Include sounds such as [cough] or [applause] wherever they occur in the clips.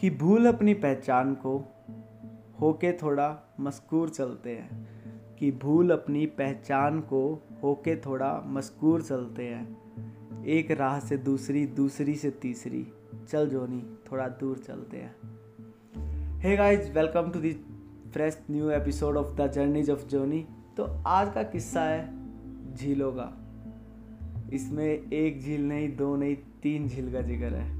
कि भूल अपनी पहचान को होके थोड़ा मस्कूर चलते हैं, कि भूल अपनी पहचान को होके थोड़ा मस्कूर चलते हैं। एक राह से दूसरी दूसरी से तीसरी। चल जोनी, थोड़ा दूर चलते हैं। Hey guys welcome to the fresh new episode of the journeys of Joni तो आज का किस्सा है झीलों का। इसमें एक झील नहीं, दो नहीं, तीन झील का ज़िक्र है।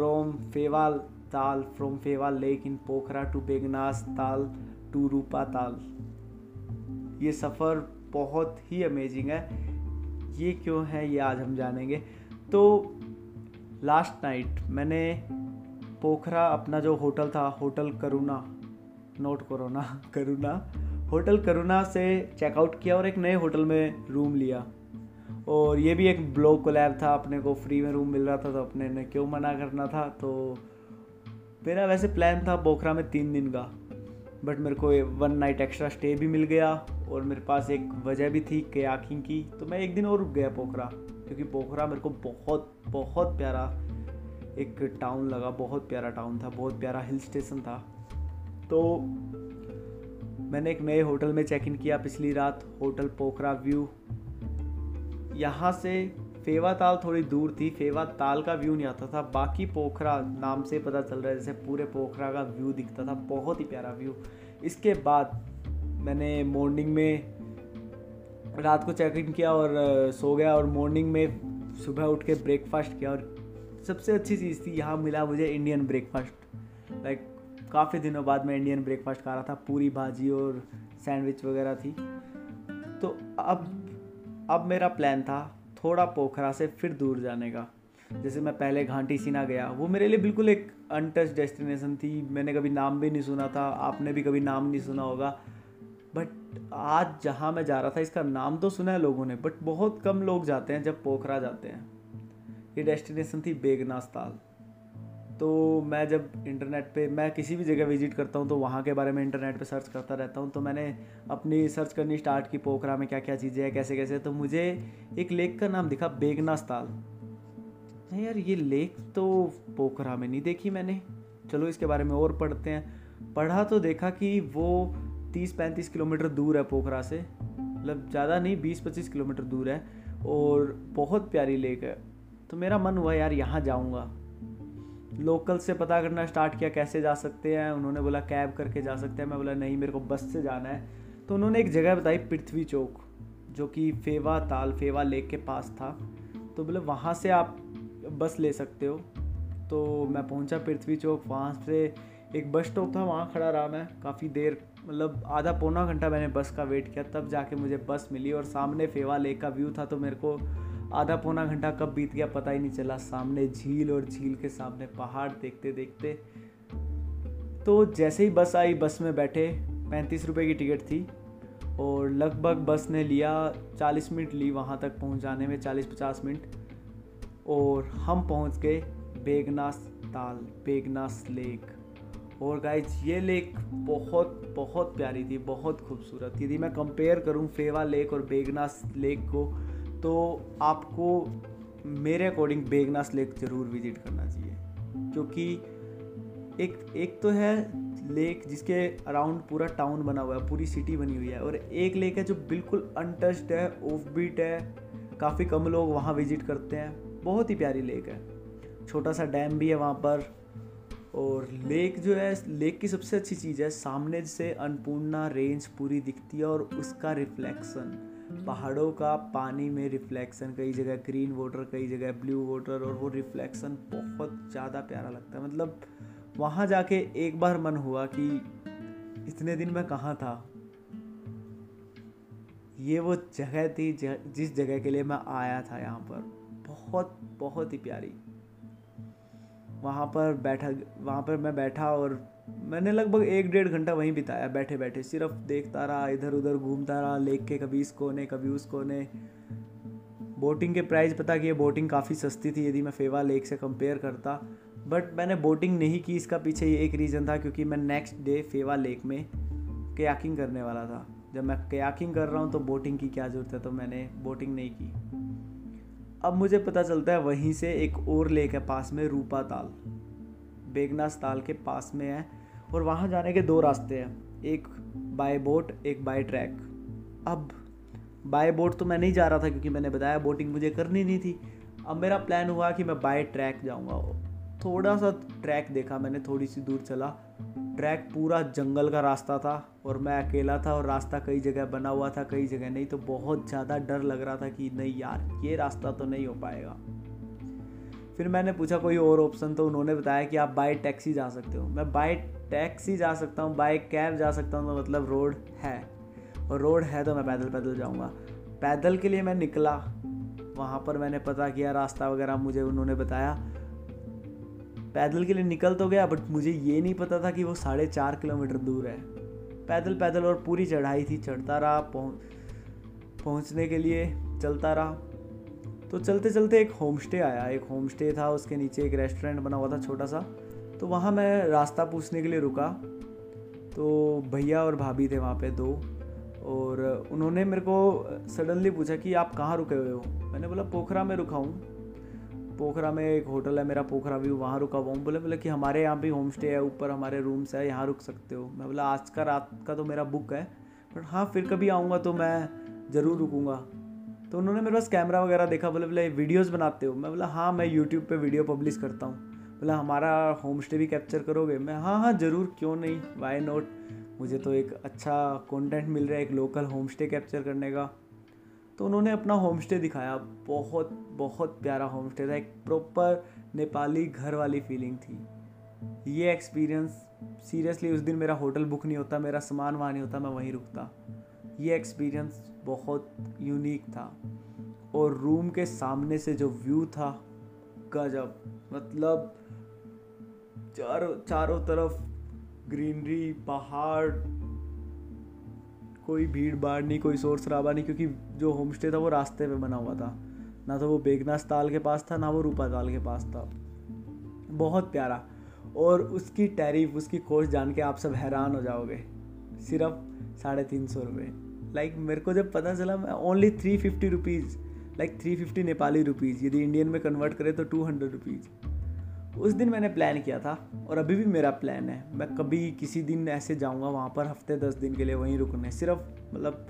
From Phewa Tal from Phewa lake in Pokhara to Begnas Tal to Rupa ताल ये सफ़र बहुत ही अमेजिंग है। ये क्यों है, ये आज हम जानेंगे। तो लास्ट नाइट मैंने पोखरा अपना जो होटल था, hotel Karuna not corona [laughs] Karuna, hotel Karuna से चेकआउट किया और एक नए होटल में रूम लिया। और ये भी एक ब्लॉग कोलैब था, अपने को फ्री में रूम मिल रहा था तो अपने ने क्यों मना करना था तो मेरा वैसे प्लान था पोखरा में तीन दिन का बट मेरे को वन नाइट एक्स्ट्रा स्टे भी मिल गया और मेरे पास एक वजह भी थी कयाकिंग की तो मैं एक दिन और रुक गया पोखरा क्योंकि पोखरा मेरे को बहुत बहुत प्यारा एक टाउन लगा, बहुत प्यारा टाउन था, बहुत प्यारा हिल स्टेशन था। तो मैंने एक नए होटल में चेक इन किया पिछली रात होटल पोखरा व्यू यहाँ से फेवा ताल थोड़ी दूर थी, फेवा ताल का व्यू नहीं आता था। बाकी पोखरा नाम से पता चल रहा है, जैसे पूरे पोखरा का व्यू दिखता था। बहुत ही प्यारा व्यू इसके बाद मैंने मॉर्निंग में रात को चेक इन किया और सो गया और मॉर्निंग में सुबह उठ के ब्रेकफास्ट किया और सबसे अच्छी चीज़ थी, यहाँ मिला मुझे इंडियन ब्रेकफास्ट लाइक काफ़ी दिनों बाद मैं इंडियन ब्रेकफास्ट खा रहा था। पूरी भाजी और सैंडविच वगैरह थी। तो अब अब मेरा प्लान था थोड़ा पोखरा से फिर दूर जाने का। जैसे मैं पहले घाटी सीना गया, वो मेरे लिए बिल्कुल एक अनटच डेस्टिनेशन थी। मैंने कभी नाम भी नहीं सुना था, आपने भी कभी नाम नहीं सुना होगा। बट आज जहाँ मैं जा रहा था, इसका नाम तो सुना है लोगों ने बट बहुत कम लोग जाते हैं जब पोखरा जाते हैं। ये डेस्टिनेशन थी बेगनास ताल। तो मैं जब इंटरनेट पे, मैं किसी भी जगह विज़िट करता हूँ तो वहाँ के बारे में इंटरनेट पे सर्च करता रहता हूँ तो मैंने अपनी सर्च करनी स्टार्ट की, पोखरा में क्या क्या चीज़ें हैं कैसे कैसे तो मुझे एक लेक का नाम दिखा बेगनास ताल नहीं यार, ये लेक तो पोखरा में नहीं देखी मैंने। चलो, इसके बारे में और पढ़ते हैं। पढ़ा तो देखा कि वो तीस पैंतीस किलोमीटर दूर है पोखरा से। मतलब ज़्यादा नहीं, बीस पच्चीस किलोमीटर दूर है और बहुत प्यारी लेक है। तो मेरा मन हुआ, यार, यहाँ जाऊँगा। लोकल से पता करना स्टार्ट किया कैसे जा सकते हैं, उन्होंने बोला कैब करके जा सकते हैं, मैं बोला नहीं, मेरे को बस से जाना है। तो उन्होंने एक जगह बताई, पृथ्वी चौक, जो कि फेवा ताल, फेवा लेक के पास था। तो बोले, वहाँ से आप बस ले सकते हो। तो मैं पहुँचा पृथ्वी चौक, वहाँ से एक बस स्टॉप था, वहाँ खड़ा रहा मैं। काफ़ी देर मतलब आधा पौना घंटा मैंने बस का वेट किया, तब जाके मुझे बस मिली और सामने फेवा लेक का व्यू था तो मेरे को आधा पौना घंटा कब बीत गया पता ही नहीं चला। सामने झील और झील के सामने पहाड़ देखते देखते तो जैसे ही बस आई, बस में बैठे, पैंतीस रुपये की टिकट थी और लगभग बस ने लिया चालीस मिनट, ली वहाँ तक पहुँचाने में चालीस पचास मिनट और हम पहुँच गए बेगनास ताल, बेगनास लेक। और गाइज़ ये लेक बहुत बहुत प्यारी थी, बहुत खूबसूरत थी। यदि मैं कंपेयर करूँ फेवा लेक और बेगनास लेक को तो आपको मेरे अकॉर्डिंग बेगनास लेक ज़रूर विज़िट करना चाहिए। क्योंकि एक एक तो है लेक जिसके अराउंड पूरा टाउन बना हुआ है, पूरी सिटी बनी हुई है, और एक लेक है जो बिल्कुल अनटच्ड है ऑफ़ बीट है, काफ़ी कम लोग वहाँ विज़िट करते हैं। बहुत ही प्यारी लेक है। छोटा सा डैम भी है वहाँ पर, और लेक जो है, लेक की सबसे अच्छी चीज़ है, सामने से अन्नपूर्णा रेंज पूरी दिखती है, और उसका रिफ्लेक्शन। पहाड़ों का पानी में रिफ्लेक्शन कई जगह ग्रीन वाटर कई जगह ब्लू वाटर और वो रिफ्लेक्शन बहुत ज़्यादा प्यारा लगता है। मतलब वहाँ जाके एक बार मन हुआ कि इतने दिन मैं कहाँ था? ये वो जगह थी जिस जगह के लिए मैं आया था यहाँ पर। बहुत बहुत ही प्यारी। वहाँ पर बैठा, वहाँ पर मैं बैठा और मैंने लगभग एक डेढ़ घंटा वहीं बिताया बैठे बैठे सिर्फ़ देखता रहा इधर उधर घूमता रहा, लेक के कभी इस कोने, कभी उस कोने। बोटिंग के प्राइस पता कि ये बोटिंग काफ़ी सस्ती थी, यदि मैं फेवा लेक से कंपेयर करता। बट मैंने बोटिंग नहीं की, इसका पीछे ये एक रीज़न था, क्योंकि मैं नेक्स्ट डे फेवा लेक में कयाकिंग करने वाला था। जब मैं कयाकिंग कर रहा हूँ तो बोटिंग की क्या ज़रूरत है तो मैंने बोटिंग नहीं की। अब मुझे पता चलता है, वहीं से एक और लेक है, पास में रूपा ताल। बेगनास ताल के पास में है। और वहाँ जाने के दो रास्ते हैं। एक बाय बोट एक बाय ट्रैक अब बाय बोट तो मैं नहीं जा रहा था क्योंकि मैंने बताया बोटिंग मुझे करनी नहीं थी। अब मेरा प्लान हुआ कि मैं बाय ट्रैक जाऊँगा। थोड़ा सा ट्रैक देखा मैंने, थोड़ी सी दूर चला। ट्रैक पूरा जंगल का रास्ता था और मैं अकेला था और रास्ता कई जगह बना हुआ था, कई जगह नहीं। तो बहुत ज़्यादा डर लग रहा था कि नहीं यार, ये रास्ता तो नहीं हो पाएगा। फिर मैंने पूछा, कोई और ऑप्शन तो उन्होंने बताया कि आप बाय टैक्सी जा सकते हो। मैं बाय टैक्सी जा सकता हूँ बाय कैब जा सकता हूँ तो मतलब रोड है। और रोड है तो मैं पैदल पैदल जाऊँगा। पैदल के लिए मैं निकला। वहाँ पर मैंने पता किया, रास्ता वगैरह मुझे उन्होंने बताया। पैदल के लिए निकल तो गया बट मुझे ये नहीं पता था कि वो साढ़े चार किलोमीटर दूर है। पैदल पैदल और पूरी चढ़ाई थी, चढ़ता रहा पहुँच पहुँचने के लिए चलता रहा। तो चलते चलते एक होम स्टे आया। एक होम स्टे था, उसके नीचे एक रेस्टोरेंट बना हुआ था छोटा सा। तो वहाँ मैं रास्ता पूछने के लिए रुका। तो भैया और भाभी थे वहाँ पे दो और उन्होंने मेरे को सडनली पूछा कि आप कहाँ रुके हुए हो? मैंने बोला, पोखरा में रुका हूँ। पोखरा में एक होटल है, मेरा पोखरा व्यू, वहाँ रुका हुआ हूँ। बोले बोले कि हमारे यहाँ भी होम स्टे है, ऊपर हमारे रूम्स है, यहाँ रुक सकते हो। मैं बोला, आज का रात का तो मेरा बुक है। बट हाँ फिर कभी आऊँगा तो मैं ज़रूर रुकूँगा। तो उन्होंने मेरे पास कैमरा वगैरह देखा, बोले बोले वीडियोज़ बनाते हो? मैं बोला हाँ मैं यूट्यूब पर वीडियो पब्लिश करता हूँ। बोला, हमारा होम स्टे भी कैप्चर करोगे? मैं हाँ हाँ ज़रूर, क्यों नहीं? वाई नोट मुझे तो एक अच्छा कंटेंट मिल रहा है, एक लोकल होम स्टे कैप्चर करने का। तो उन्होंने अपना होम स्टे दिखाया। बहुत बहुत प्यारा होम स्टे था, एक प्रॉपर नेपाली घर वाली फीलिंग थी। ये एक्सपीरियंस सीरियसली उस दिन मेरा होटल बुक नहीं होता, मेरा सामान वहाँ नहीं होता, मैं वहीं रुकता। ये एक्सपीरियंस बहुत यूनिक था। और रूम के सामने से जो व्यू था, गजब। मतलब चारों चारों तरफ़ ग्रीनरी पहाड़, कोई भीड़ भाड़ नहीं, कोई शोर शराबा नहीं, क्योंकि जो होम स्टे था वो रास्ते में बना हुआ था। ना तो वो बेगनास ताल के पास था, ना वो रूपा ताल के पास था। बहुत प्यारा। और उसकी टैरिफ उसकी कोस्ट जान के आप सब हैरान हो जाओगे। सिर्फ़ साढ़े तीन सौ रुपये लाइक मेरे को जब पता चला, मैं only three fifty rupees like three fifty Nepali rupees यदि इंडियन में कन्वर्ट करें तो टू हंड्रेड रुपीज़ उस दिन मैंने प्लान किया था, और अभी भी मेरा प्लान है। मैं कभी किसी दिन ऐसे जाऊँगा, वहाँ पर हफ़्ते दस दिन के लिए वहीं रुकने। सिर्फ़ मतलब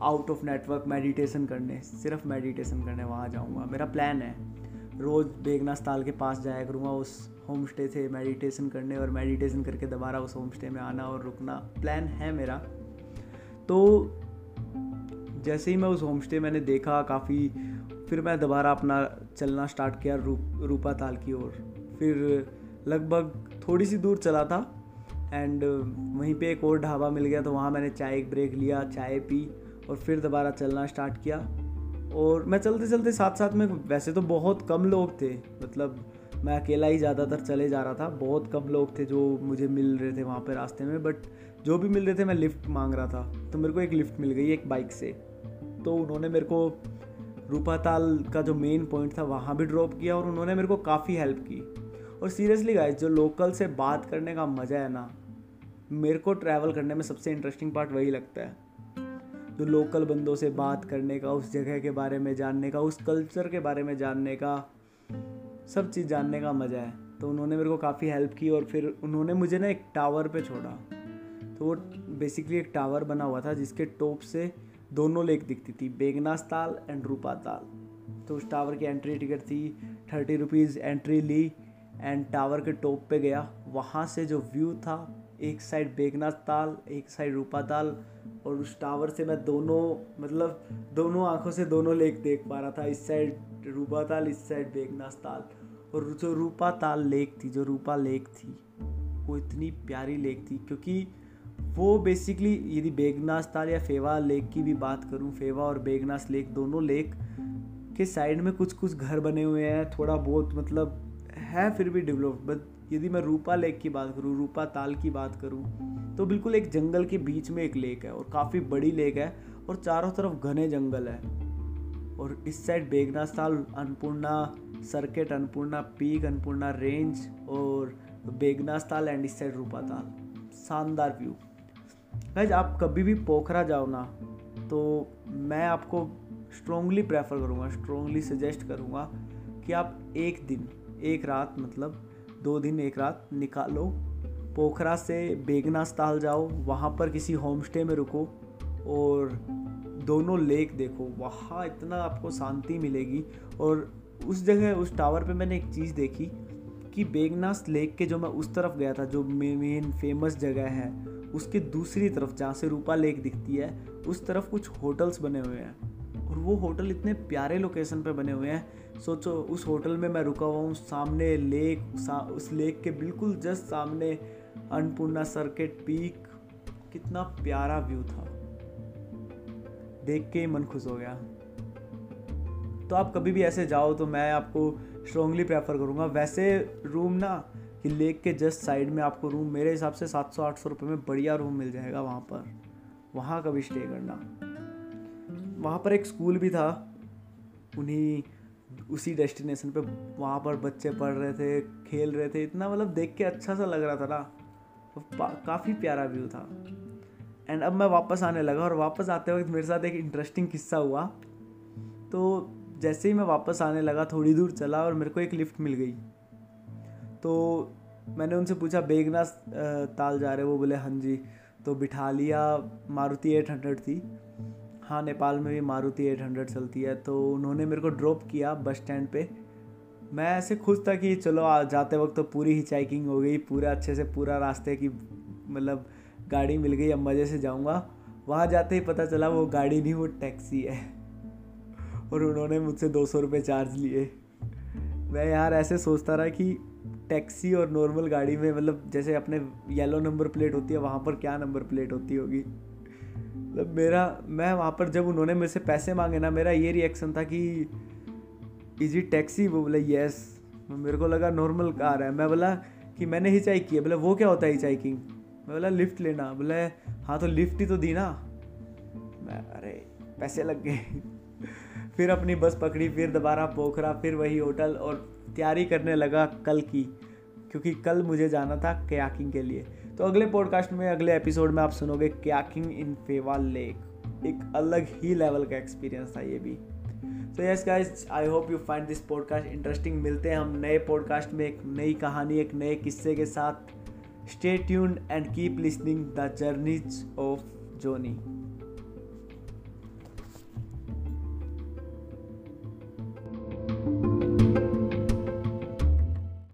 आउट ऑफ़ नेटवर्क मेडिटेशन करने, सिर्फ़ मेडिटेशन करने वहाँ जाऊँगा। मेरा प्लान है। रोज़ बेगनास ताल के पास जाया करूँगा, उस होम स्टे से मेडिटेशन करने और मेडिटेशन करके दोबारा उस होम स्टे में आना और रुकना। प्लान है मेरा। तो जैसे ही मैं उस होम स्टे मैंने देखा काफ़ी फिर मैं दोबारा अपना चलना स्टार्ट किया रू, रूपा ताल की ओर। फिर लगभग थोड़ी सी दूर चला था एंड वहीं पे एक और ढाबा मिल गया तो वहाँ मैंने चाय एक ब्रेक लिया चाय पी और फिर दोबारा चलना स्टार्ट किया। और मैं चलते चलते साथ साथ में वैसे तो बहुत कम लोग थे मतलब मैं अकेला ही ज़्यादातर चले जा रहा था बहुत कम लोग थे जो मुझे मिल रहे थे वहाँ पर रास्ते में बट जो भी मिल रहे थे मैं लिफ्ट मांग रहा था। तो मेरे को एक लिफ्ट मिल गई एक बाइक से। तो उन्होंने मेरे को रूपाताल का जो मेन पॉइंट था वहाँ भी ड्रॉप किया और उन्होंने मेरे को काफ़ी हेल्प की। और सीरियसली गाइस जो लोकल से बात करने का मज़ा है ना, मेरे को ट्रैवल करने में सबसे इंटरेस्टिंग पार्ट वही लगता है। जो लोकल बंदों से बात करने का, उस जगह के बारे में जानने का, उस कल्चर के बारे में जानने का, सब चीज़ जानने का मज़ा है। तो उन्होंने मेरे को काफ़ी हेल्प की और फिर उन्होंने मुझे ना एक टावर पे छोड़ा। तो वो बेसिकली एक टावर बना हुआ था जिसके टॉप से दोनों लेक दिखती थी, बेगनास ताल एंड रूपा ताल। तो उस टावर की एंट्री टिकट थी, थर्टी रुपीज़ एंट्री ली एंड टावर के टॉप पे गया। वहाँ से जो व्यू था, एक साइड बेगनाथ ताल, एक साइड रूपा ताल और उस टावर से मैं दोनों मतलब दोनों आँखों से दोनों लेक देख पा रहा था। इस साइड रूपा ताल, इस साइड बेगनाथ ताल। और जो रूपा ताल लेक थी, जो रूपा लेक थी, वो इतनी प्यारी लेक थी क्योंकि वो बेसिकली यदि बेगनास ताल या फेवा लेक की भी बात करूँ, फेवा और बेगनास लेक दोनों लेक के साइड में कुछ कुछ घर बने हुए हैं, थोड़ा बहुत मतलब है फिर भी डेवलप्ड बट यदि मैं रूपा लेक की बात करूँ, रूपा ताल की बात करूँ तो बिल्कुल एक जंगल के बीच में एक लेक है और काफ़ी बड़ी लेक है और चारों तरफ़ घने जंगल है। और इस side Begnas Tal, Annapurna circuit Annapurna peak Annapurna range और बेगनास ताल एंड इस साइड रूपा ताल। शानदार व्यू गाइज़ आप कभी भी पोखरा जाओ ना तो मैं आपको स्ट्रोंगली प्रेफर करूँगा स्ट्रोंगली सजेस्ट करूँगा कि आप एक दिन, एक रात मतलब दो दिन एक रात निकालो, पोखरा से बेगनास ताल जाओ, वहाँ पर किसी होम स्टे में रुको और दोनों लेक देखो, वहाँ इतना आपको शांति मिलेगी और उस जगह, उस टावर पे मैंने एक चीज़ देखी कि बेगनास लेक के जो मैं उस तरफ़ गया था, जो मेन फ़ेमस जगह है उसके दूसरी तरफ़ जहाँ से रूपा लेक दिखती है उस तरफ़ कुछ होटल्स बने हुए हैं। और वो होटल इतने प्यारे लोकेशन पे बने हुए हैं। सोचो उस होटल में मैं रुका हुआ हूँ सामने लेक सा, उस लेक के बिल्कुल जस्ट सामने अन्नपूर्णा सर्किट पीक कितना प्यारा व्यू था। देख के ही मन खुश हो गया। तो आप कभी भी ऐसे जाओ तो मैं आपको स्ट्रॉन्गली प्रेफर करूँगा। वैसे रूम ना कि लेक के जस्ट साइड में आपको रूम मेरे हिसाब से सात सौ आठ सौ रुपये में बढ़िया रूम मिल जाएगा वहाँ पर। वहाँ कभी स्टे करना। वहाँ पर एक स्कूल भी था। उन्हीं, उसी डेस्टिनेशन पे वहाँ पर बच्चे पढ़ रहे थे, खेल रहे थे। इतना मतलब देख के अच्छा सा लग रहा था ना। काफ़ी प्यारा व्यू था। एंड अब मैं वापस आने लगा और वापस आते वक्त मेरे साथ एक इंटरेस्टिंग किस्सा हुआ। तो जैसे ही मैं वापस आने लगा, थोड़ी दूर चला और मेरे को एक लिफ्ट मिल गई। तो मैंने उनसे पूछा बेगना ताल जा रहे वो बोले हाँ जी। तो बिठा लिया मारुति एट हंड्रेड थी। हाँ नेपाल में भी मारुति एट हंड्रेड चलती है। तो उन्होंने मेरे को ड्रॉप किया बस स्टैंड पे। मैं ऐसे खुश था कि चलो, आ, जाते वक्त तो पूरी ही चेकिंग हो गई, पूरा अच्छे से, पूरा रास्ते की मतलब गाड़ी मिल गई, अब मज़े से जाऊँगा। वहाँ जाते ही पता चला, वो गाड़ी नहीं, वो टैक्सी है। और उन्होंने मुझसे दो सौ रुपये चार्ज लिए। मैं यार ऐसे सोचता रहा कि टैक्सी और नॉर्मल गाड़ी में मतलब जैसे अपने येलो नंबर प्लेट होती है, वहाँ पर क्या नंबर प्लेट होती होगी? मतलब मेरा, मैं वहाँ पर जब उन्होंने मेरे से पैसे मांगे ना, मेरा ये रिएक्शन था कि इजी टैक्सी वो बोले यस मेरे को लगा नॉर्मल कार है। मैं बोला कि मैंने हिचाई की है। बोले, वो क्या होता है ही हिचाइकिंग मैं बोला लिफ्ट लेना। बोले हाँ तो लिफ्ट ही तो दी ना। मैं, अरे, पैसे लग गए। [laughs] फिर अपनी बस पकड़ी, फिर दोबारा पोखरा, फिर वही होटल और तैयारी करने लगा कल की, क्योंकि कल मुझे जाना था कयाकिंग के लिए। तो अगले पॉडकास्ट में, अगले एपिसोड में आप सुनोगे कयाकिंग इन फेवा लेक। एक अलग ही लेवल का एक्सपीरियंस था ये भी। तो yes guys I hope you find this podcast interesting मिलते हैं हम नए पॉडकास्ट में एक नई कहानी, एक नए किस्से के साथ। Stay tuned and keep listening the journeys of Joni